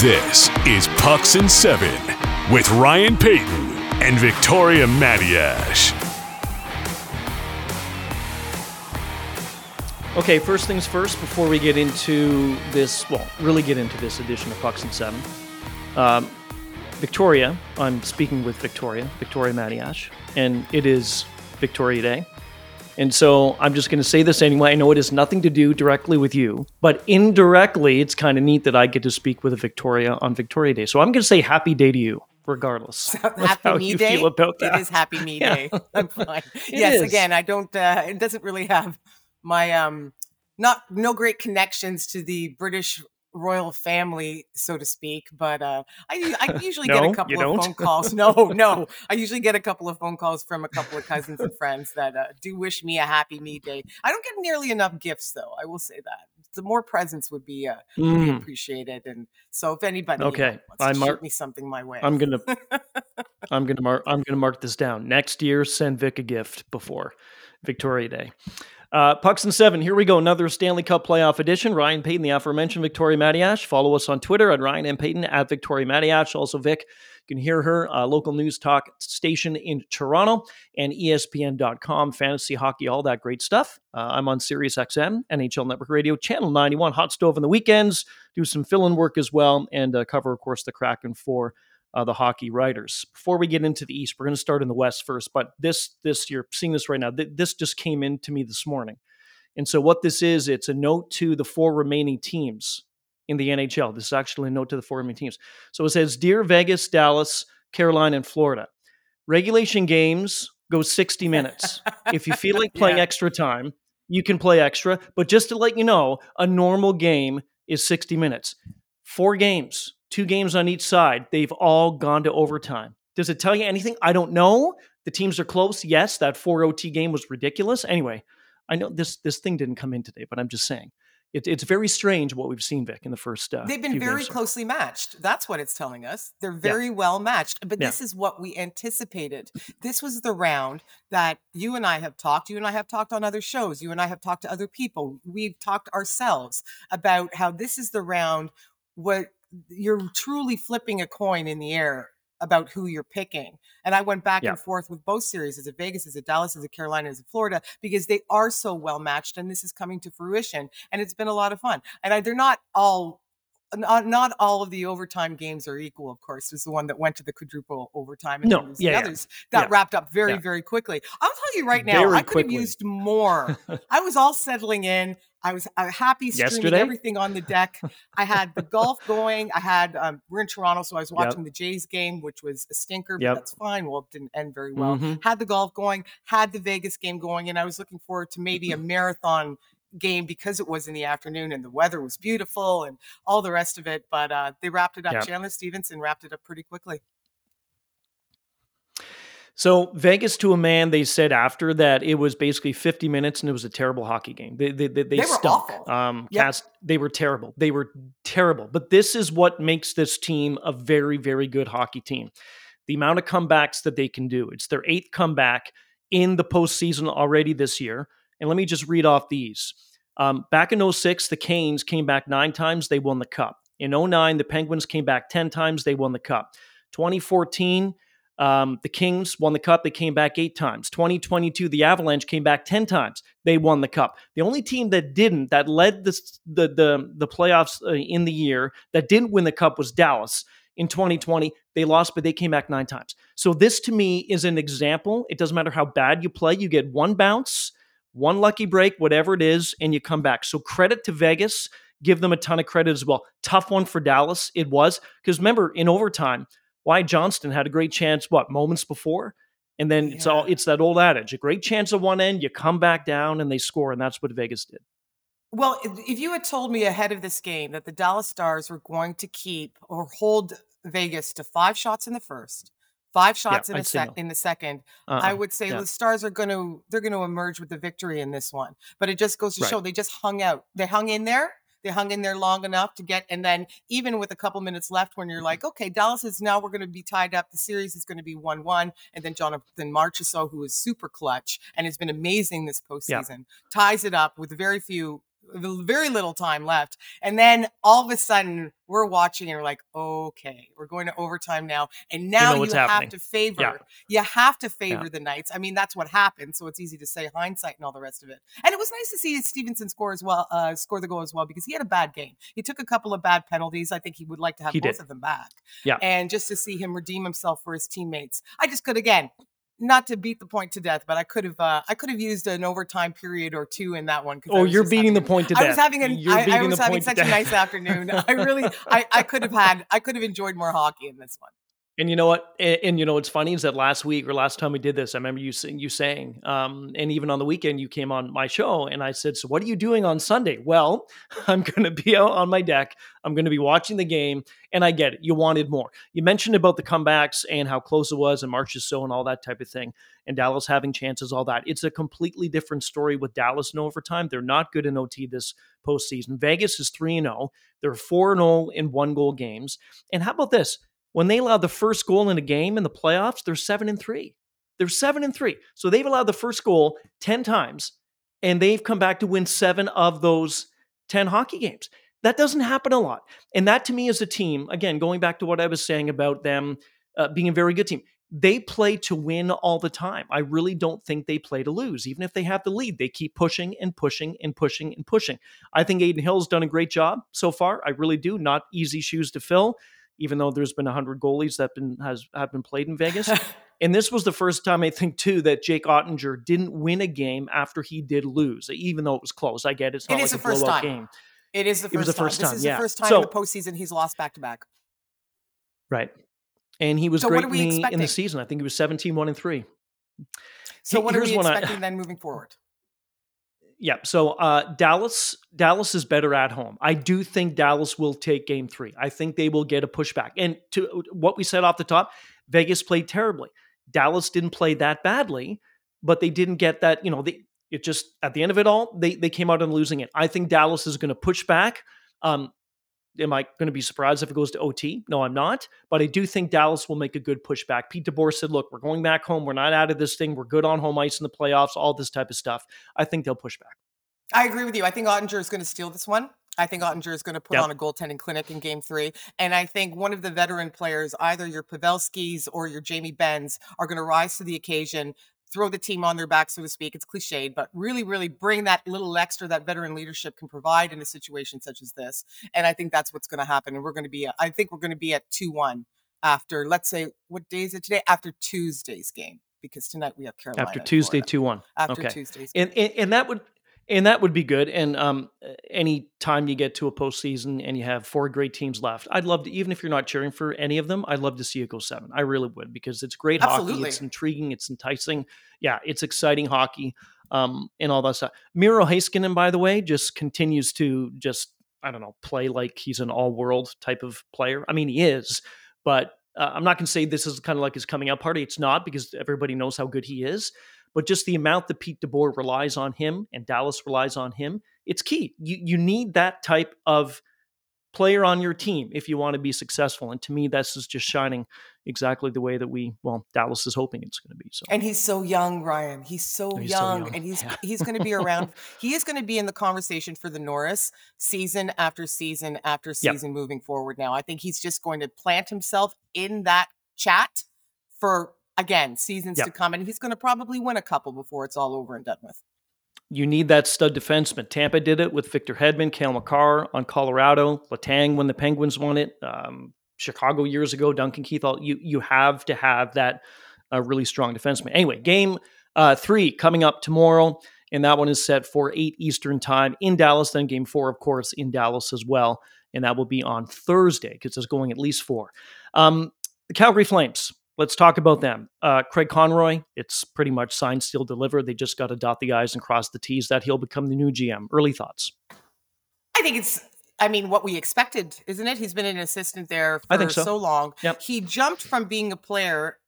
This is Pucks and Seven with Ryan Paton and Victoria Matiash. Okay, first things first, before we get into this, well, really get into this edition of Pucks and Seven. Um, Victoria, I'm speaking with Victoria, Victoria Matiash, and it is Victoria Day. And so I'm just going to say this anyway. I know it has nothing to do directly with you, but indirectly, it's kind of neat that I get to speak with a Victoria on Victoria Day. So I'm going to say happy day to you, regardless. happy how me you day. feel about that. It is happy me Yeah. day. I'm fine. yes, is. again, I don't. Uh, it doesn't really have my um, not no great connections to the British royal family, so to speak. But uh, I I usually get a couple of don't? phone calls. No, no, I usually get a couple of phone calls from a couple of cousins and friends that uh, do wish me a happy me day. I don't get nearly enough gifts, though. I will say that. The more presents would be uh, would be Mm, appreciated. And so, if anybody Okay, I shoot mark- me something my way, I'm gonna, I'm gonna mark, I'm gonna mark this down. Next year, send Vic a gift before Victoria Day. Uh, Pucks and seven. Here we go. Another Stanley Cup playoff edition. Ryan Paton, the aforementioned Victoria Matiash. Follow us on Twitter at Ryan and Paton at Victoria Matiash. Also, Vic, you can hear her uh, local news talk station in Toronto and ESPN.com, fantasy hockey, all that great stuff. Uh, I'm on Sirius XM, NHL Network Radio, Channel 91, Hot Stove on the weekends. Do some fill-in work as well, and uh, cover, of course, the Kraken for uh, the hockey writers. Before we get into the East, we're going to start in the West first. But this, this you're seeing this right now. Th- this just came in to me this morning, and so what this is, it's a note to the four remaining teams in the NHL. This is actually a note to the four remaining teams. So it says, "Dear Vegas, Dallas, Carolina, and Florida, regulation games go 60 minutes. if you feel like playing Yeah. extra time, you can play extra. But just to let you know, a normal game is 60 minutes. Four games, two games on each side. They've all gone to overtime. Does it tell you anything? I don't know. The teams are close. Yes, that 4 OT game was ridiculous. Anyway, I know this this thing didn't come in today, but I'm just saying. It, it's very strange what we've seen, Vic, in the first. Uh, They've been very games closely matched. That's what it's telling us. They're very well matched. But Yeah. this is what we anticipated. This was the round that you and I have talked. You and I have talked on other shows. You and I have talked to other people. We've talked ourselves about how this is the round what you're truly flipping a coin in the air about who you're picking. And I went back Yeah. and forth with both series. Is it Vegas? Is it Dallas? Is it Carolina? Is it Florida? Because they are so well matched and this is coming to fruition. And it's been a lot of fun. And I, they're not all not, not all of the overtime games are equal, of course. There's the one that went to the quadruple overtime, and No, yeah, the yeah, others that yeah, wrapped up very, yeah. very quickly. I'll tell you right now, Very I could quickly. have used more. I was all settling in. I was uh, happy streaming Yesterday? everything on the deck. I had the golf going. I had um, we're in Toronto, so I was watching the Jays game, which was a stinker, but that's fine. Well, it didn't end very well. Mhm. Had the golf going, had the Vegas game going, and I was looking forward to maybe a marathon game because it was in the afternoon and the weather was beautiful and all the rest of it. But uh, they wrapped it up. Yep. Chandler Stephenson wrapped it up pretty quickly. So Vegas to a man, they said after that it was basically 50 minutes and it was a terrible hockey game. They they they, they, They were stunk. awful. Um, Yep. cast they were terrible. They were terrible. But this is what makes this team a very very good hockey team. The amount of comebacks that they can do. It's their eighth comeback in the postseason already this year. And let me just read off these. Um, back in 06, the Canes came back nine times. They won the cup. In 09, the Penguins came back 10 times. They won the cup. 2014, um, the Kings won the cup. They came back eight times. 2022, the Avalanche came back 10 times. They won the cup. The only team that didn't, that led the, the, the, playoffs uh, in the year, that didn't win the cup was Dallas. In 2020, they lost, but they came back nine times. So, this to me is an example. It doesn't matter how bad you play, you get one bounce, one lucky break, whatever it is, and you come back. So, credit to Vegas. Give them a ton of credit as well. Tough one for Dallas. It was. Because remember, in overtime, Wyatt Johnston had a great chance, what, moments before? And then it's all it's that old adage. A great chance at one end, you come back down and they score, and that's what Vegas did. Well, if you had told me ahead of this game that the Dallas Stars were going to keep or hold Vegas to five shots in the first, five shots in, I'd the sec- no. in the second, Uh-uh. I would say Yeah. the Stars are going to they're going to emerge with the victory in this one. But it just goes to Right. show they just hung out. They hung in there. They hung in there long enough to get, and then even with a couple minutes left, when you're like, okay, Dallas is now we're going to be tied up. The series is going to be one-one, and then Jonathan Marchessault, who is super clutch and has been amazing this postseason, ties it up with very few very little time left. And then all of a sudden, we're watching and we're like, okay, we're going to overtime now. And now you, know you have to favor, yeah. you have to favor yeah. the Knights. I mean, that's what happened. So it's easy to say hindsight and all the rest of it. And it was nice to see Stephenson score as well, uh, score the goal as well, because he had a bad game. He took a couple of bad penalties. I think he would like to have he both did. of them back. Yeah. And just to see him redeem himself for his teammates. I just could, again, not to beat the point to death, but I could have uh, I could have used an overtime period or two in that one. Oh, you're beating the point to death. I was having an, I, I was having such a nice afternoon. I really I, I could have had I could have enjoyed more hockey in this one. And you know what? And, and, you know what's funny is that last week or last time we did this, I remember you you saying, um, and even on the weekend you came on my show, and I said, "So what are you doing on Sunday?" Well, I'm going to be out on my deck. I'm going to be watching the game, and I get it. You wanted more. You mentioned about the comebacks and how close it was, and Marchessault, and all that type of thing, and Dallas having chances, all that. It's a completely different story with Dallas in overtime. They're not good in OT this postseason. Vegas is three and zero. Oh. They're four and zero oh in one goal games. And how about this? When they allow the first goal in a game in the playoffs, they're seven and three. They're seven and three. So they've allowed the first goal 10 times, and they've come back to win seven of those 10 hockey games. That doesn't happen a lot. And that to me is a team, again, going back to what I was saying about them uh, being a very good team, they play to win all the time. I really don't think they play to lose. Even if they have the lead, they keep pushing and pushing and pushing and pushing. I think Adin Hill's done a great job so far. I really do. Not easy shoes to fill even though there's been 100 goalies that been has have been played in Vegas. and this was the first time I think too that Jake Oettinger didn't win a game after he did lose, even though it was close. I get it. it's not it like a blowout time. game. It is the first, it was the first time. time. This is yeah. the first time so, in the postseason he's lost back to back. Right. And he was so great in the, in the, season. I think he was 17, 1 and 3. So what are we expecting I, then moving forward? Yeah. So uh, Dallas, Dallas is better at home. I do think Dallas will take Game Three. I think they will get a pushback. And to what we said off the top, Vegas played terribly. Dallas didn't play that badly, but they didn't get that. You know, they, it just at the end of it all, they they came out on losing it. I think Dallas is going to push back. Um, am I going to be surprised if it goes to OT? No, I'm not. But I do think Dallas will make a good pushback. Pete DeBoer said, look, we're going back home. We're not out of this thing. We're good on home ice in the playoffs, all this type of stuff. I think they'll push back. I agree with you. I think Oettinger is going to steal this one. I think Oettinger is going to put yep. on a goaltending clinic in game three. And I think one of the veteran players, either your Pavelskis or your Jamie Benns, are going to rise to the occasion, throw the team on their back, so to speak. It's cliched, but really, really bring that little extra that veteran leadership can provide in a situation such as this. And I think that's what's going to happen. And we're going to be, uh, I think we're going to be at 2 1 after, let's say, what day is it today? After Tuesday's game because tonight we have Carolina. After Tuesday, two one. After okay. Tuesday's, and, and, and that would and that would be good. And um, any time you get to a postseason and you have four great teams left, I'd love to, even if you're not cheering for any of them, I'd love to see it go seven. I really would because it's great Absolutely. hockey. It's intriguing. It's enticing. Yeah, it's exciting hockey um, and all that stuff. Miro Heiskanen, by the way, just continues to just, I don't know, play like he's an all world type of player. I mean, he is, but uh, I'm not going to say this is kind of like his coming out party. It's not because everybody knows how good he is but just the amount that Pete DeBoer relies on him and Dallas relies on him, it's key. You you need that type of player on your team if you want to be successful. And to me, this is just shining exactly the way that we, well, Dallas is hoping it's going to be. So, and he's so young, Ryan. He's so, he's young, so young, and he's yeah. he's going to be around. he is going to be in the conversation for the Norris season after season after season yep. moving forward. Now, I think he's just going to plant himself in that chat for again, seasons yep. to come, and he's going to probably win a couple before it's all over and done with. You need that stud defenseman. Tampa did it with Victor Hedman, Cale Makar on Colorado, Letang when the Penguins won it, um, Chicago years ago, Duncan Keith. All you you have to have that uh, really strong defenseman. Anyway, game uh, three coming up tomorrow, and that one is set for eight Eastern time in Dallas. Then game four, of course, in Dallas as well, and that will be on Thursday because it's going at least four. Um, the Calgary Flames let's talk about them. Uh, Craig Conroy, it's pretty much signed, still delivered. They just got to dot the I's and cross the T's that he'll become the new GM. Early thoughts? I think it's, I mean, what we expected, isn't it? He's been an assistant there for I think so. so long. Yep. He jumped from being a player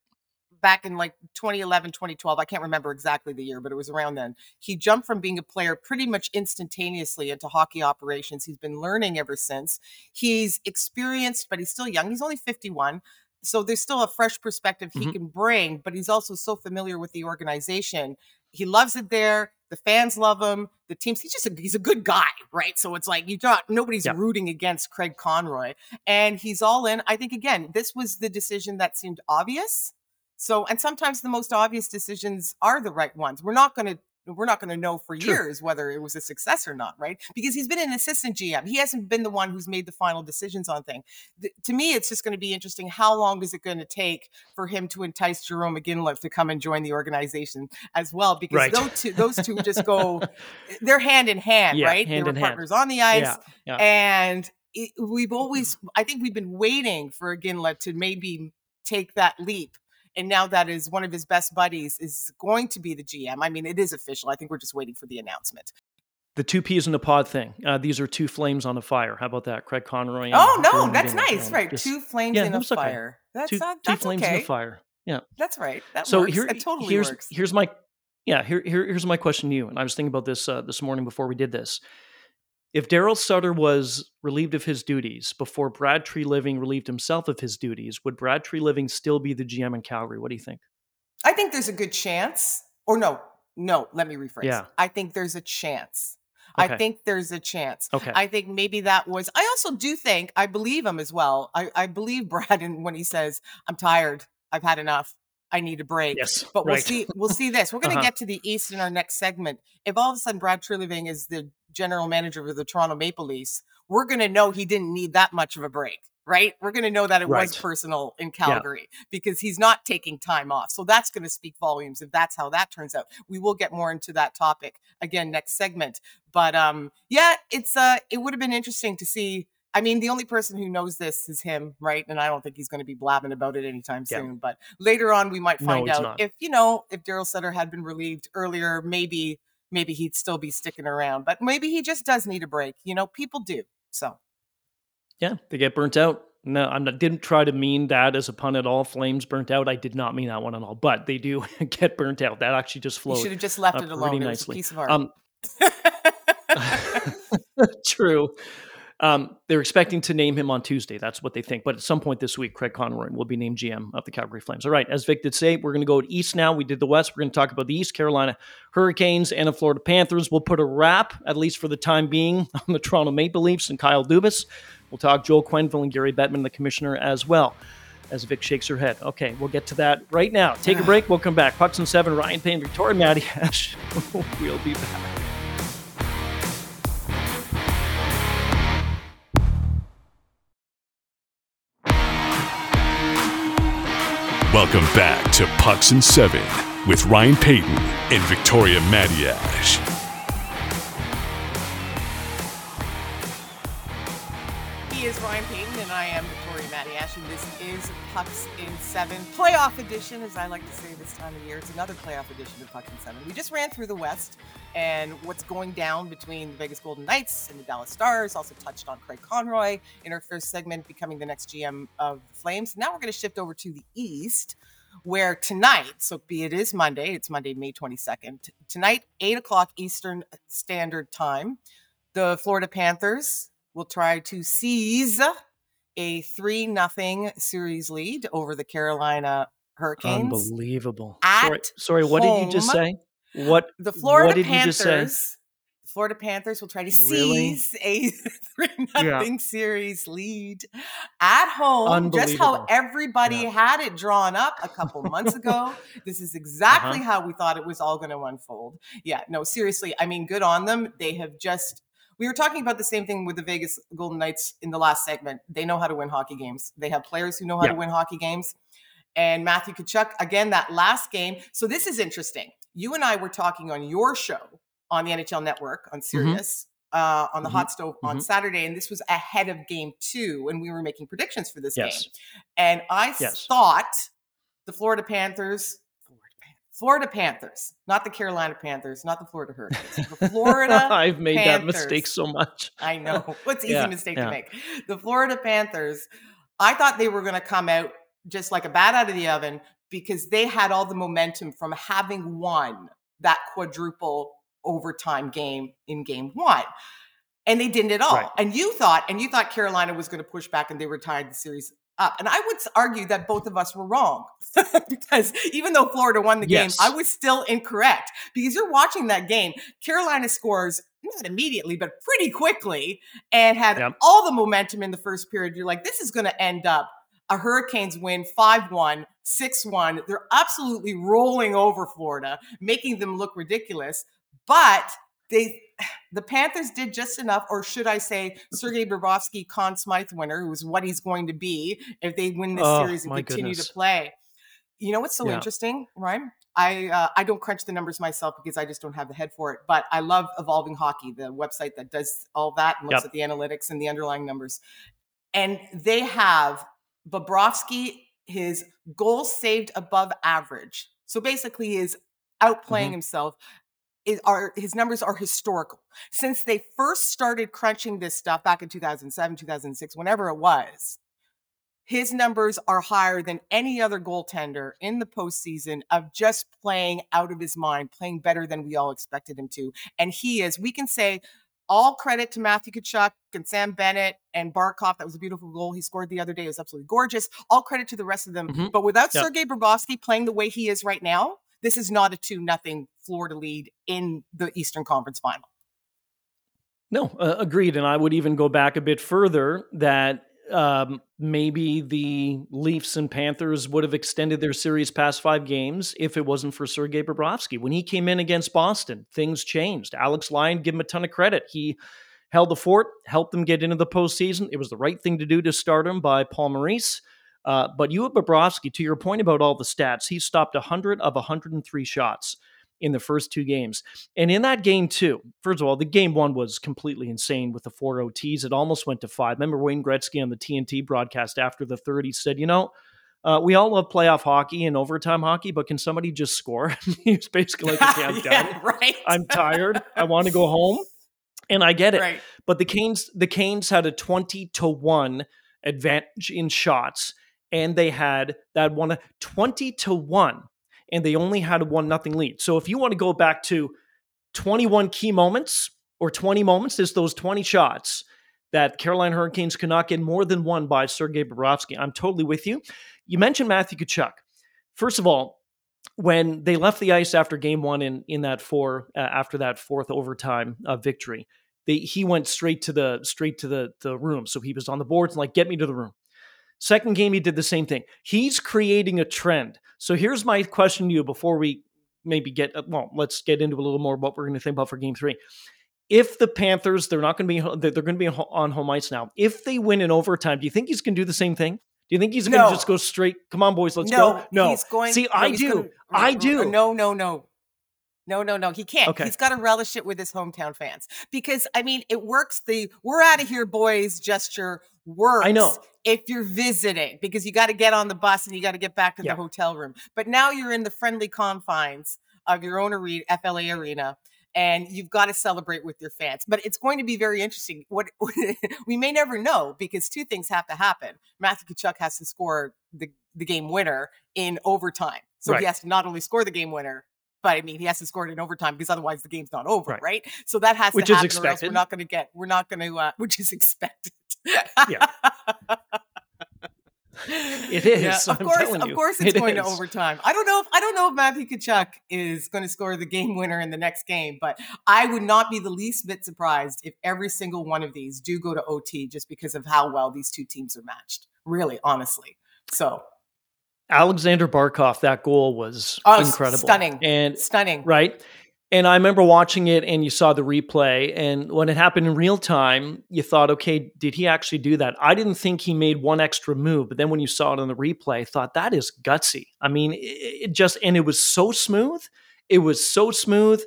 back in like 2011, 2012. I can't remember exactly the year, but it was around then. He jumped from being a player pretty much instantaneously into hockey operations. He's been learning ever since. He's experienced, but he's still young. He's only 51 so there's still a fresh perspective he mm-hmm. can bring but he's also so familiar with the organization he loves it there The fans love him. The teams. He's just a, he's a good guy, right? So it's like you got nobody's Yep. rooting against Craig Conroy, and he's all in. I think again, this was the decision that seemed obvious. So, and sometimes the most obvious decisions are the right ones. We're not going to we're not going to know for True. years whether it was a success or not, right? Because he's been an assistant GM. He hasn't been the one who's made the final decisions on things. To me, it's just going to be interesting. How long is it going to take for him to entice Jarome Iginla to come and join the organization as well? Because Right. those two, those two just go, they're hand in hand, Yeah, right? hand they were hand. partners on the ice, Yeah, yeah. and it, we've mm-hmm. always, I think, we've been waiting for Iginla to maybe take that leap. And now that is one of his best buddies is going to be the GM. I mean, it is official. I think we're just waiting for the announcement. The two peas in the pod thing. Uh, these are two flames on a fire. How about that? Craig Conroy. Oh no, Jarome that's Iginla. nice, Um, right? just two flames yeah, in a was okay. That's two, not, two flames okay. in the fire. Yeah. That's right. That so works. here, that totally here's works. here's my yeah here, here here's my question to you. And I was thinking about this uh, this morning before we did this. If Daryl Sutter was relieved of his duties before Brad Treliving relieved himself of his duties, would Brad Treliving still be the GM in Calgary? What do you think? I think there's a good chance. Or no, no, let me rephrase. Yeah. I think there's a chance. Okay. I think there's a chance. Okay. I think maybe that was. I also do think I believe him as well. I, I believe Brad in, when he says, "I'm tired. I've had enough. I need a break." yes. But we'll right. see. We'll see this. We're going to Uh-huh. get to the East in our next segment. If all of a sudden Brad Treliving is the general manager of the Toronto Maple Leafs, we're going to know he didn't need that much of a break, right? We're going to know that it was personal in Calgary because he's not taking time off. So that's going to speak volumes if that's how that turns out. We will get more into that topic again next segment. But um, yeah, it's uh, it would have been interesting to see. I mean, the only person who knows this is him, right? And I don't think he's going to be blabbing about it anytime Yeah. soon. But later on, we might find he's out not. if you know if Daryl Sutter had been relieved earlier, maybe maybe he'd still be sticking around. But maybe he just does need a break. You know, people do. So Yeah, they get burnt out. No, I didn't try to mean that as a pun at all. Flames burnt out. I did not mean that one at all. But they do get burnt out. That actually just you flowed. should have just left uh, it alone. pretty It was a nicely. piece of art. Um, True. Um, they're expecting to name him on Tuesday. That's what they think. But at some point this week, Craig Conroy will be named GM of the Calgary Flames. All right. As Vic did say, we're going to go east now. We did the west. We're going to talk about the East Carolina Hurricanes and the Florida Panthers. We'll put a wrap, at least for the time being, on the Toronto Maple Leafs and Kyle Dubas. We'll talk Joel Quenneville and Gary Bettman, the commissioner, as well. As Vic shakes her head. Okay, we'll get to that right now. Take a break. We'll come back. Pucks and seven. Ryan Payne, Victoria Ash. we'll be back. Welcome back to Pucks and Seven with Ryan Paton and Victoria Matiash. He is Ryan Paton, I am Victoria Matiash, and this is Pucks in Seven playoff edition, as I like to say this time of year. It's another playoff edition of Pucks in Seven. We just ran through the West and what's going down between the Vegas Golden Knights and the Dallas Stars. Also touched on Craig Conroy in our first segment, becoming the next GM of the Flames. Now we're going to shift over to the East, where tonight, so be it is Monday, it's Monday, May 22nd. Tonight, 8 o'clock Eastern Standard Time, the Florida Panthers will try to seize a 3 nothing series lead over the Carolina Hurricanes. Unbelievable. Sorry, sorry, what did you just say? What The Florida what did you just say? Panthers. The Florida Panthers will try to Really? seize a 3 nothing series lead at home. Just how everybody Yeah. had it drawn up a couple months ago. This is exactly Uh-huh. how we thought it was all going to unfold. Yeah, no, seriously. I mean, good on them. They have just we were talking about the same thing with the Vegas Golden Knights in the last segment. They know how to win hockey games. They have players who know how Yeah. to win hockey games. And Matthew Tkachuk, again, that last game. So this is interesting. You and I were talking on your show on the NHL Network on Sirius uh, on the Mhm. hot stove on Mhm. Saturday, and this was ahead of Game Two, and we were making predictions for this Yes. game. And I Yes. thought the Florida Panthers. Florida Panthers, not the Carolina Panthers, not the Florida Hurricanes. The Florida I've made that mistake so much. I know. What's easy Yeah, mistake yeah. to make? The Florida Panthers, I thought they were going to come out just like a bat out of the oven because they had all the momentum from having won that quadruple overtime game in game one. And they didn't at all. Right. And you thought, and you thought Carolina was going to push back and they were tied the series up. And I would argue that both of us were wrong because even though Florida won the yes. game, I was still incorrect because you're watching that game. Carolina scores not immediately, but pretty quickly and had yep. all the momentum in the first period. You're like, this is going to end up a Hurricanes win 5 1, 6 1. They're absolutely rolling over Florida, making them look ridiculous. But they the Panthers did just enough, or should I say, Sergei Bobrovsky, Conn Smythe winner, who's what he's going to be if they win this oh, series and continue goodness. to play. You know what's so yeah. interesting, Ryan? I uh, I don't crunch the numbers myself because I just don't have the head for it. But I love Evolving Hockey, the website that does all that and looks yep. at the analytics and the underlying numbers. And they have Bobrovsky his goals saved above average. So basically, he is outplaying mm-hmm. himself is, are his numbers are historical. Since they first started crunching this stuff back in 2007, 2006, whenever it was, his numbers are higher than any other goaltender in the postseason of just playing out of his mind, playing better than we all expected him to. And he is, we can say, all credit to Matthew Tkachuk and Sam Bennett and Barkov. That was a beautiful goal he scored the other day. It was absolutely gorgeous. All credit to the rest of them. Mm-hmm. But without yep. Sergei Bobrovsky playing the way he is right now, this is not a 2 nothing Florida lead in the Eastern Conference final. No, uh, agreed. And I would even go back a bit further that um, maybe the Leafs and Panthers would have extended their series past five games if it wasn't for Sergei Bobrovsky. When he came in against Boston, things changed. Alex Lyon, give him a ton of credit. He held the fort, helped them get into the postseason. It was the right thing to do to start him by Paul Maurice. Uh, but you have Bobrovsky, to your point about all the stats, he stopped 100 of 103 shots in the first two games. And in that game, too, first of all, the game one was completely insane with the four OTs. It almost went to five. Remember Wayne Gretzky on the TNT broadcast after the third, he said, you know, uh, we all love playoff hockey and overtime hockey, but can somebody just score? he was basically like, okay, I'm yeah, done. Right. I'm tired. I want to go home. And I get it. Right. But the Canes, the Canes had a 20 to 1 advantage in shots and they had that one 20 to 1 and they only had a one nothing lead. So if you want to go back to 21 key moments or 20 moments, there's those 20 shots that Carolina Hurricanes could not get more than one by Sergei Bobrovsky. I'm totally with you. You mentioned Matthew Tkachuk. First of all, when they left the ice after game one in in that four uh, after that fourth overtime uh, victory, they, he went straight to the straight to the the room. So he was on the boards and like, get me to the room. Second game, he did the same thing. He's creating a trend. So here's my question to you before we maybe get, uh, well, let's get into a little more what we're going to think about for game three. If the Panthers, they're not going to be, they're going to be on home ice now. If they win in overtime, do you think he's going to do the same thing? Do you think he's going to just go straight? Come on, boys, let's no, go. No, he's going. See, no, I do. Gonna, I do. No, no, no. No, no, no. He can't. Okay. He's got to relish it with his hometown fans because I mean, it works. The "we're out of here, boys" gesture works. I know if you're visiting because you got to get on the bus and you got to get back to yeah. the hotel room. But now you're in the friendly confines of your own arena, FLA arena, and you've got to celebrate with your fans. But it's going to be very interesting. What we may never know because two things have to happen. Matthew Tkachuk has to score the, the game winner in overtime. So right. he has to not only score the game winner, but I mean, he has to score it in overtime because otherwise the game's not over, right? right? So that has which to happen, is expected. we're not going to get, we're not going to, uh, which is expected. yeah. It is. Yeah, of course, of course, it's it going is. to overtime. I don't know if I don't know if Matthew Tkachuk is going to score the game winner in the next game, but I would not be the least bit surprised if every single one of these do go to OT just because of how well these two teams are matched. Really, honestly. So Alexander Barkov, that goal was oh, incredible, stunning, and stunning, right? And I remember watching it, and you saw the replay, and when it happened in real time, you thought, okay, did he actually do that? I didn't think he made one extra move, but then when you saw it on the replay, I thought that is gutsy. I mean, it, it just and it was so smooth. It was so smooth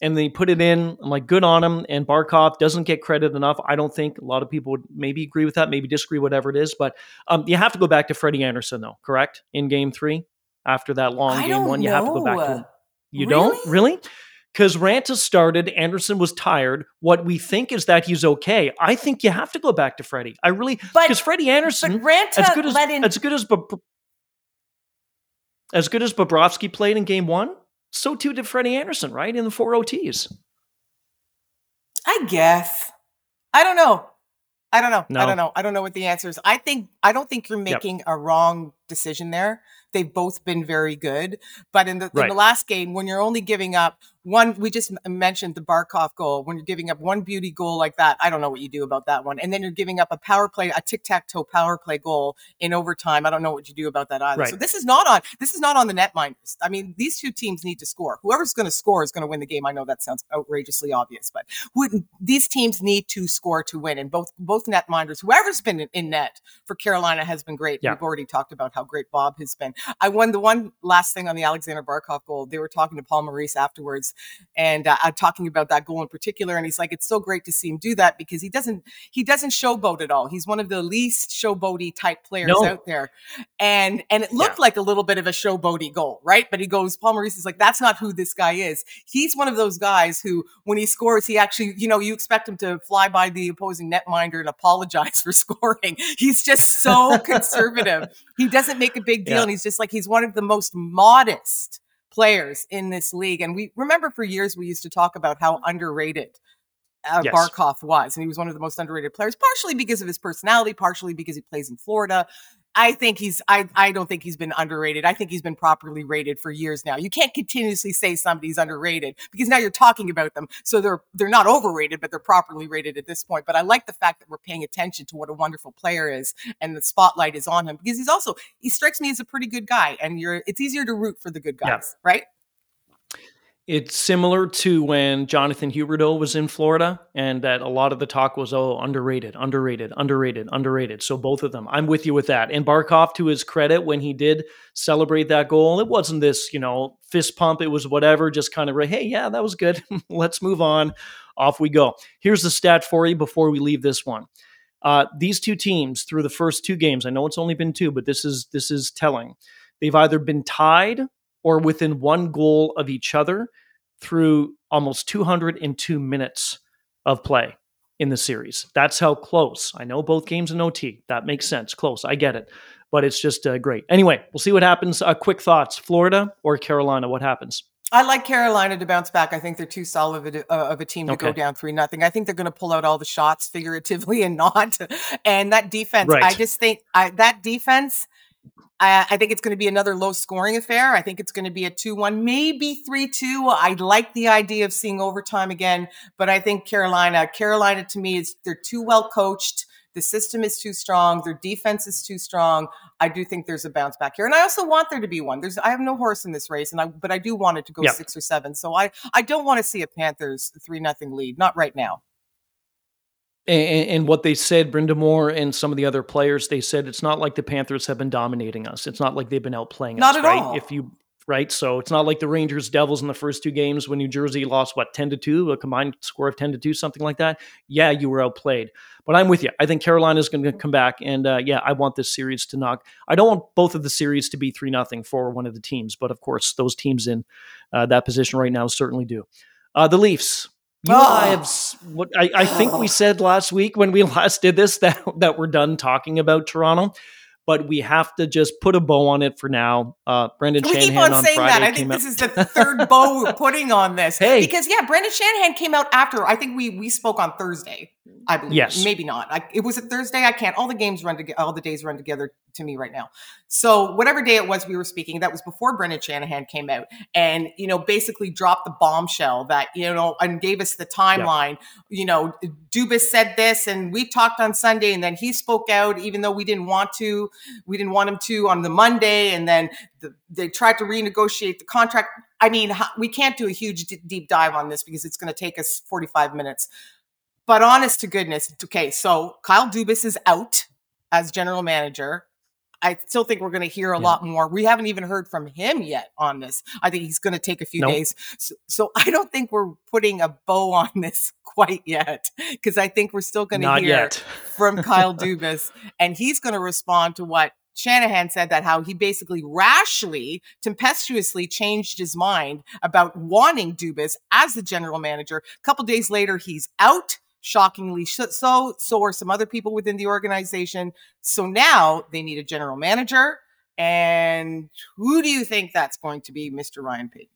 and they put it in. I'm like, good on him. And Barkov doesn't get credit enough. I don't think a lot of people would maybe agree with that, maybe disagree, whatever it is. But um, you have to go back to Freddie Andersen, though, correct? In game three, after that long I game one, know. you have to go back to him. You really? don't? Really? Because Raanta started, Andersen was tired. What we think is that he's okay. I think you have to go back to Freddie. I really, because Freddie Andersen, Raanta as good as, in- as good as as good as Bobrovsky played in game one, so too did Freddie Andersen, right? In the four OTs. I guess. I don't know. I don't know. No. I don't know. I don't know what the answer is. I think I don't think you're making a wrong decision there. They've both been very good, but in the in the last game, when you're only giving up one, we just mentioned the Barkov goal. When you're giving up one beauty goal like that, I don't know what you do about that one. And then you're giving up a power play, a tic tac toe power play goal in overtime. I don't know what you do about that either. Right. So this is not on. This is not on the netminders. I mean, these two teams need to score. Whoever's going to score is going to win the game. I know that sounds outrageously obvious, but who, these teams need to score to win. And both both netminders, whoever's been in, in net for Carolina has been great. Yeah. We've already talked about how great Bob has been. I won the one last thing on the Alexander Barkov goal. They were talking to Paul Maurice afterwards, and uh, talking about that goal in particular. And he's like, "It's so great to see him do that because he doesn't he doesn't showboat at all. He's one of the least showboaty type players No. out there." And and it looked like a little bit of a showboaty goal, right? But he goes, Paul Maurice is like, "That's not who this guy is. He's one of those guys who, when he scores, he actually, you know, you expect him to fly by the opposing netminder and apologize for scoring. He's just so conservative. He doesn't make a big deal, Yeah. and he's just like he's one of the most modest players in this league. And we remember for years we used to talk about how underrated uh, Yes. Barkov was, and he was one of the most underrated players, partially because of his personality, partially because he plays in Florida. I think he's I I don't think he's been underrated. I think he's been properly rated for years now. You can't continuously say somebody's underrated because now you're talking about them. So they're they're not overrated, but they're properly rated at this point. But I like the fact that we're paying attention to what a wonderful player is and the spotlight is on him because he's also he strikes me as a pretty good guy and you're it's easier to root for the good Yeah. guys, right? It's similar to when Jonathan Huberdeau was in Florida, and that a lot of the talk was, oh, underrated, underrated, underrated, underrated. So both of them. I'm with you with that. And Barkov, to his credit, when he did celebrate that goal, it wasn't this, you know, fist pump. It was whatever, just kind of, hey, yeah, that was good. Let's move on. Off we go. Here's the stat for you before we leave this one. Uh, these two teams through the first two games, I know it's only been two, but this is this is telling. They've either been tied or within one goal of each other through almost 202 minutes of play in the series. That's how close. I know both games in OT. That makes sense. Close. I get it. But it's just uh, great. Anyway, we'll see what happens. Uh, quick thoughts Florida or Carolina? What happens? I like Carolina to bounce back. I think they're too solid of a, uh, of a team to go down three nothing. I think they're going to pull out all the shots figuratively and not. And that defense, I just think I, that defense. I, I think it's going to be another low scoring affair. I think it's going to be a 2 1, maybe 3 2. I like the idea of seeing overtime again, but I think Carolina, Carolina to me is they're too well coached. The system is too strong. Their defense is too strong. I do think there's a bounce back here, and I also want there to be one. There's I have no horse in this race, and I but I do want it to go Yep. six or seven. So I I don't want to see a Panthers three nothing lead, not right now. And, and what they said, Brenda Moore and some of the other players, they said it's not like the Panthers have been dominating us. It's not like they've been outplaying Not us. at right? all. If you right, so it's not like the Rangers Devils in the first two games when New Jersey lost what ten to two, a combined score of ten to two, something like that. Yeah, you were outplayed. But I'm with you. I think Carolina is going to come back, and uh, yeah, I want this series to knock. I don't want both of the series to be three nothing for one of the teams, but of course, those teams in uh, that position right now certainly do. Uh, the Leafs. You and I Oh. have what I, I think we said last week when we last did this that that we're done talking about Toronto, but we have to just put a bow on it for now. Uh, Brendan We keep Shanahan on on saying Friday that. I think out. this is the third bow we're putting on this. Hey. because yeah, Brendan Shanahan came out after. I think we we spoke on Thursday. I believe. Yes. maybe not. I, it was a Thursday. I can't. All the games run together. All the days run together to me right now. So whatever day it was we were speaking, that was before Brendan Shanahan came out, and you know basically dropped the bombshell that you know and gave us the timeline. You know, Dubas said this, and we talked on Sunday, and then he spoke out, even though we didn't want to. We didn't want him to on the Monday, and then the, they tried to renegotiate the contract. I mean, we can't do a huge d- deep dive on this because it's going to take us 45 minutes. But honest to goodness, okay, so Kyle Dubas is out as general manager. I still think we're going to hear a Yeah. lot more. We haven't even heard from him yet on this. I think he's going to take a few Nope. days. So, so I don't think we're putting a bow on this quite yet because I think we're still going to hear yet. from Kyle Dubas, and he's going to respond to what Shanahan said that how he basically rashly, tempestuously changed his mind about wanting Dubas as the general manager. A couple days later, he's out. Shockingly so, so are some other people within the organization. So now they need a general manager. And who do you think that's going to be, Mr. Ryan Paton?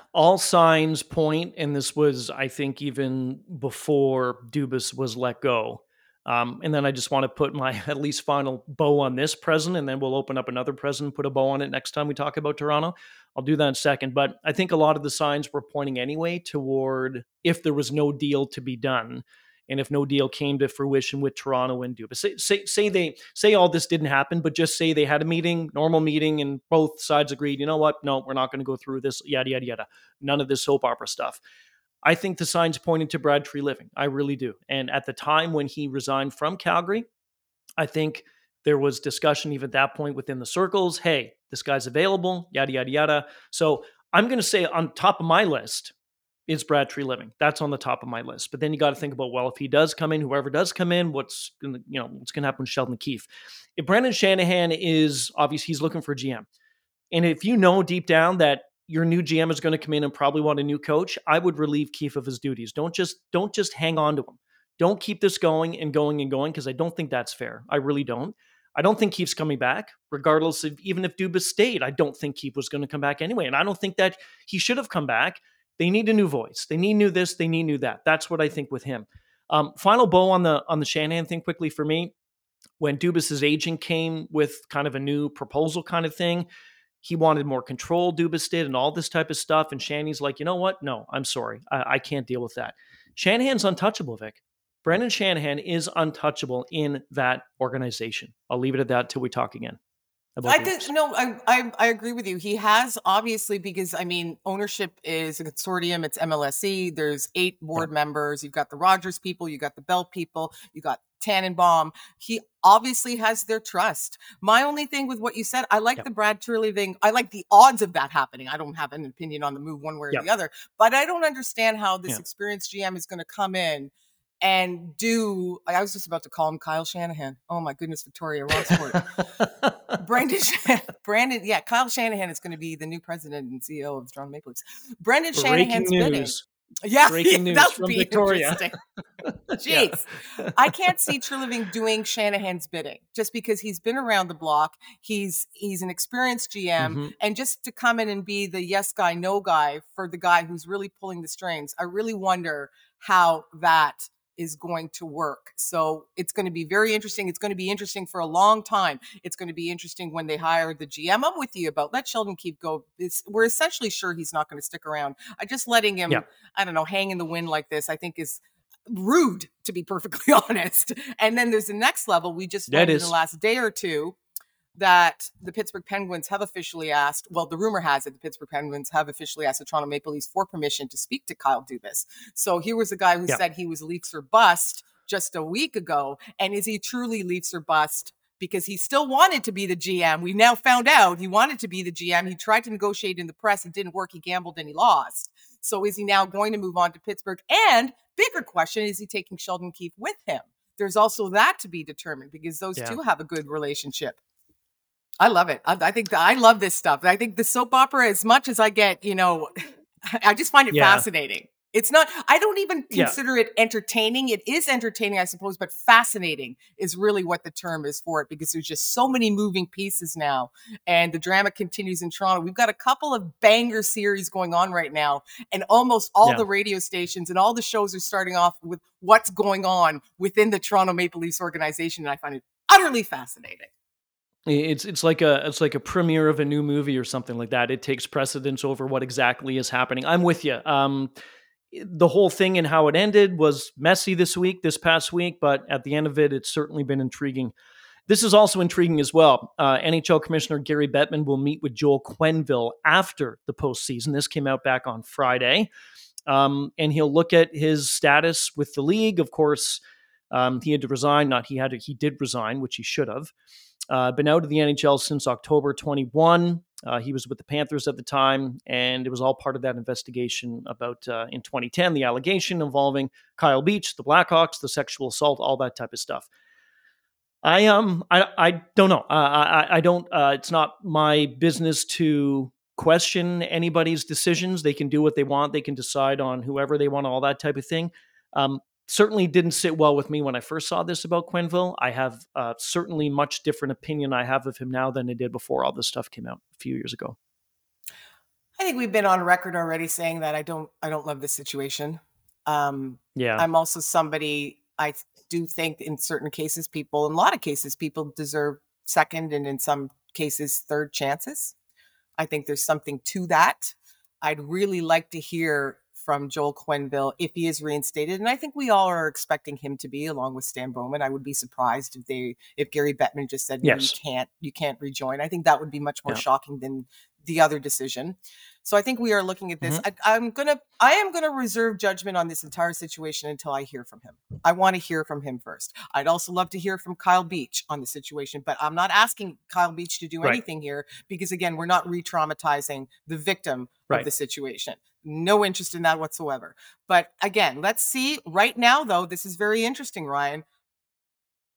All signs point, and this was, I think, even before Dubas was let go. Um, and then I just want to put my at least final bow on this present, and then we'll open up another present, put a bow on it next time we talk about Toronto. I'll do that in a second. But I think a lot of the signs were pointing anyway toward if there was no deal to be done, and if no deal came to fruition with Toronto and Dubas. Say, say, say they say all this didn't happen, but just say they had a meeting, normal meeting, and both sides agreed. You know what? No, we're not going to go through this. Yada yada yada. None of this soap opera stuff. I think the signs pointed to Brad Treliving. I really do. And at the time when he resigned from Calgary, I think there was discussion even at that point within the circles. Hey, this guy's available. Yada yada yada. So I'm going to say on top of my list is Brad Treliving. That's on the top of my list. But then you got to think about well, if he does come in, whoever does come in, what's gonna, you know what's going to happen with Sheldon Keefe? If Brendan Shanahan is obviously he's looking for a GM, and if you know deep down that your new GM is going to come in and probably want a new coach, I would relieve Keefe of his duties. Don't just don't just hang on to him. Don't keep this going and going and going because I don't think that's fair. I really don't. I don't think Keefe's coming back, regardless of even if Dubas stayed. I don't think Keefe was going to come back anyway, and I don't think that he should have come back. They need a new voice. They need new this. They need new that. That's what I think with him. Um, final bow on the on the Shanahan thing quickly for me. When Dubas's agent came with kind of a new proposal kind of thing, he wanted more control. Dubas did, and all this type of stuff. And Shanny's like, you know what? No, I'm sorry. I, I can't deal with that. Shanahan's untouchable, Vic. Brendan Shanahan is untouchable in that organization. I'll leave it at that till we talk again. I did no, I, I I agree with you. He has obviously because I mean ownership is a consortium. It's MLSE. There's eight board yeah. members. You've got the Rogers people. You got the Bell people. You got Tanenbaum. He obviously has their trust. My only thing with what you said, I like yep. the Brad Treliving. I like the odds of that happening. I don't have an opinion on the move one way or yep. the other, but I don't understand how this experienced GM is going to come in and do I was just about to call him Kyle Shanahan. Oh my goodness, Victoria, wrong sport. Brandon Brandon, yeah, Kyle Shanahan is going to be the new president and CEO of Toronto Maple Leafs. Brendan Breaking Shanahan's news. bidding. Yeah, breaking news that from Victoria. Interesting. Jeez, yeah. I can't see Treliving doing Shanahan's bidding just because he's been around the block. He's he's an experienced GM, mm-hmm. and just to come in and be the yes guy, no guy for the guy who's really pulling the strings, I really wonder how that is going to work. So it's going to be very interesting. It's going to be interesting for a long time. It's going to be interesting when they hire the GM. I'm with you about let Sheldon Keefe go. It's, we're essentially sure he's not going to stick around. I just letting him, yeah. I don't know, hang in the wind like this, I think is rude to be perfectly honest. And then there's the next level. We just learned in the last day or two that the Pittsburgh Penguins have officially asked, well, the rumor has it the Pittsburgh Penguins have officially asked the Toronto Maple Leafs for permission to speak to Kyle Dubas. So here was a guy who said he was Leafs or bust just a week ago. And is he truly Leafs or bust? Because he still wanted to be the GM. We now found out he wanted to be the GM. He tried to negotiate in the press. It didn't work. He gambled and he lost. So is he now going to move on to Pittsburgh? And bigger question, is he taking Sheldon Keefe with him? There's also that to be determined because those yeah. two have a good relationship. I love it. I, I think I love this stuff. I think the soap opera, as much as I get, you know, I just find it yeah. fascinating. It's not, I don't even consider yeah. it entertaining. It is entertaining, I suppose, but fascinating is really what the term is for it because there's just so many moving pieces now. And the drama continues in Toronto. We've got a couple of banger series going on right now, and almost all yeah. the radio stations and all the shows are starting off with what's going on within the Toronto Maple Leafs organization. And I find it utterly fascinating. It's it's like a it's like a premiere of a new movie or something like that. It takes precedence over what exactly is happening. I'm with you. Um, the whole thing and how it ended was messy this week, this past week, but at the end of it, it's certainly been intriguing. This is also intriguing as well. Uh, NHL Commissioner Gary Bettman will meet with Joel Quenneville after the postseason. This came out back on Friday, um, and he'll look at his status with the league. Of course, um, he had to resign. Not he had to. He did resign, which he should have. Uh, been out of the NHL since October 21. Uh, he was with the Panthers at the time, and it was all part of that investigation about uh, in 2010 the allegation involving Kyle Beach, the Blackhawks, the sexual assault, all that type of stuff. I um I I don't know. Uh, I I don't. Uh, it's not my business to question anybody's decisions. They can do what they want. They can decide on whoever they want, all that type of thing. Um, certainly didn't sit well with me when I first saw this about Quenneville. I have uh, certainly much different opinion I have of him now than I did before all this stuff came out a few years ago. I think we've been on record already saying that I don't I don't love this situation. Um, yeah. I'm also somebody I do think in certain cases people in a lot of cases people deserve second and in some cases third chances. I think there's something to that. I'd really like to hear from Joel Quenneville if he is reinstated, and I think we all are expecting him to be, along with Stan Bowman. I would be surprised if they if Gary Bettman just said, yes. you can't you can't rejoin." I think that would be much more yeah. shocking than the other decision. So I think we are looking at this. Mm-hmm. I, I'm gonna I am gonna reserve judgment on this entire situation until I hear from him. I want to hear from him first. I'd also love to hear from Kyle Beach on the situation, but I'm not asking Kyle Beach to do right. anything here because again, we're not re-traumatizing the victim right. of the situation. No interest in that whatsoever. But again, let's see. Right now, though, this is very interesting, Ryan.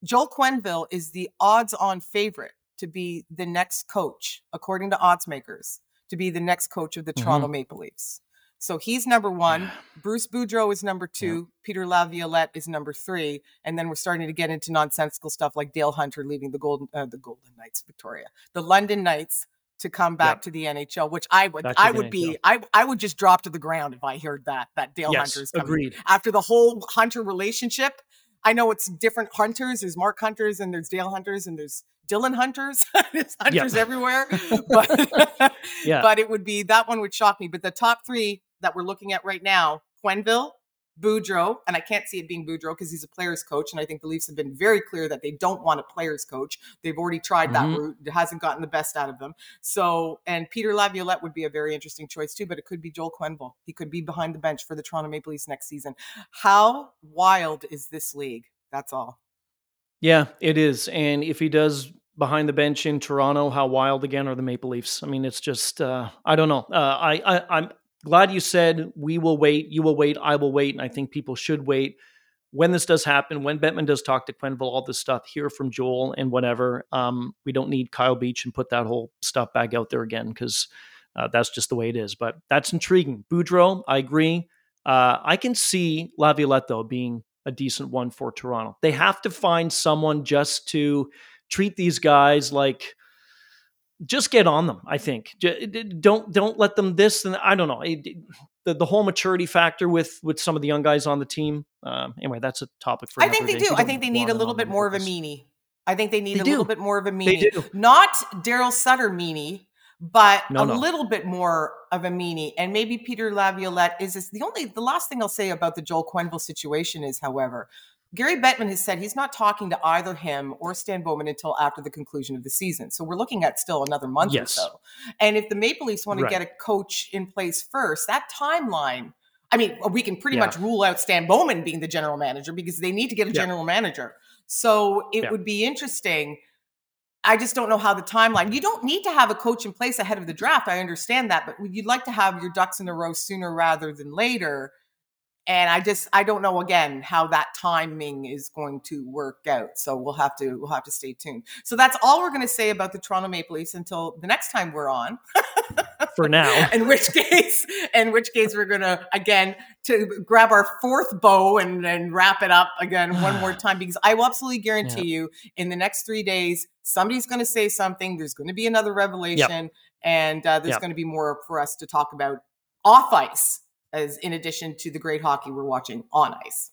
Joel Quenneville is the odds on favorite to be the next coach, according to odds makers to be the next coach of the mm-hmm. Toronto Maple Leafs. So he's number one. Bruce Boudreau is number two. Peter Laviolette is number three. And then we're starting to get into nonsensical stuff like Dale Hunter leaving the Golden uh, the Golden Knights, Victoria, the London Knights to come back yep. to the NHL, which I would I would NHL. be I I would just drop to the ground if I heard that that Dale yes, Hunter is coming. Agreed. After the whole Hunter relationship, I know it's different hunters. There's Mark Hunters and there's Dale Hunters and there's Dylan Hunters. there's hunters everywhere. But yeah. but it would be that one would shock me. But the top three that we're looking at right now, Quenneville, Boudreau, and I can't see it being Boudreau because he's a player's coach. And I think the Leafs have been very clear that they don't want a player's coach. They've already tried that mm-hmm. route. It hasn't gotten the best out of them. So, and Peter Laviolette would be a very interesting choice too, but it could be Joel Quenneville. He could be behind the bench for the Toronto Maple Leafs next season. How wild is this league? That's all. Yeah, it is. And if he does behind the bench in Toronto, how wild again are the Maple Leafs? I mean, it's just uh, I don't know. Uh, I, I I'm glad you said we will wait, you will wait, I will wait, and I think people should wait. When this does happen, when Bettman does talk to Quenneville, all this stuff, hear from Joel and whatever. Um, we don't need Kyle Beach and put that whole stuff back out there again because uh, that's just the way it is. But that's intriguing. Boudreau, I agree. Uh, I can see Laviolette though being a decent one for Toronto. They have to find someone just to treat these guys like just get on them. I think don't don't let them this and I don't know the the whole maturity factor with with some of the young guys on the team. Um, anyway, that's a topic for. I think they day. do. I think they need a little bit more of a meanie. I think they need they a do. little bit more of a meanie. Not Daryl Sutter meanie, but no, a no. little bit more of a meanie. And maybe Peter Laviolette is this, the only, the last thing I'll say about the Joel Quenneville situation is, however, Gary Bettman has said he's not talking to either him or Stan Bowman until after the conclusion of the season. So we're looking at still another month yes. or so. And if the Maple Leafs want to get a coach in place first, that timeline, I mean, uh, we can pretty yeah. much rule out Stan Bowman being the general manager because they need to get a yeah. general manager. So it yeah. would be interesting I just don't know how the timeline. You don't need to have a coach in place ahead of the draft. I understand that, but you'd like to have your ducks in a row sooner rather than later. And I just I don't know again how that timing is going to work out. So we'll have to we'll have to stay tuned. So that's all we're going to say about the Toronto Maple Leafs until the next time we're on. For now. in which case, in which case we're going to again to grab our fourth bow and and wrap it up again one more time because I will absolutely guarantee yeah. you in the next 3 days somebody's going to say something. There's going to be another revelation, yep. and uh, there's yep. going to be more for us to talk about off ice, as in addition to the great hockey we're watching on ice.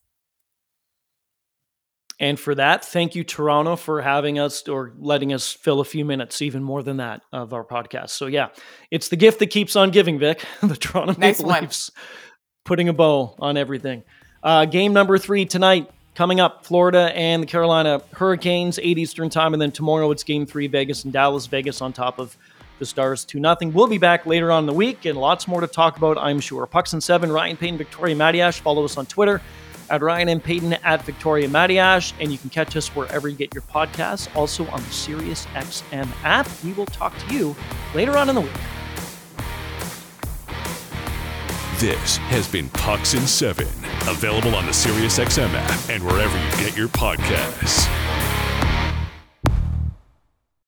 And for that, thank you, Toronto, for having us or letting us fill a few minutes, even more than that, of our podcast. So, yeah, it's the gift that keeps on giving, Vic. the Toronto nice Maple Leafs putting a bow on everything. Uh, game number three tonight, Coming up, Florida and the Carolina Hurricanes, 8 Eastern time. And then tomorrow it's game three, Vegas and Dallas. Vegas on top of the Stars 2 0. We'll be back later on in the week and lots more to talk about, I'm sure. Pucks in 7, Ryan Paton, Victoria Matiash. Follow us on Twitter at Ryan and Paton at Victoria Matiash. And you can catch us wherever you get your podcasts, also on the Sirius XM app. We will talk to you later on in the week. This has been Pucks in 7, available on the SiriusXM app and wherever you get your podcasts.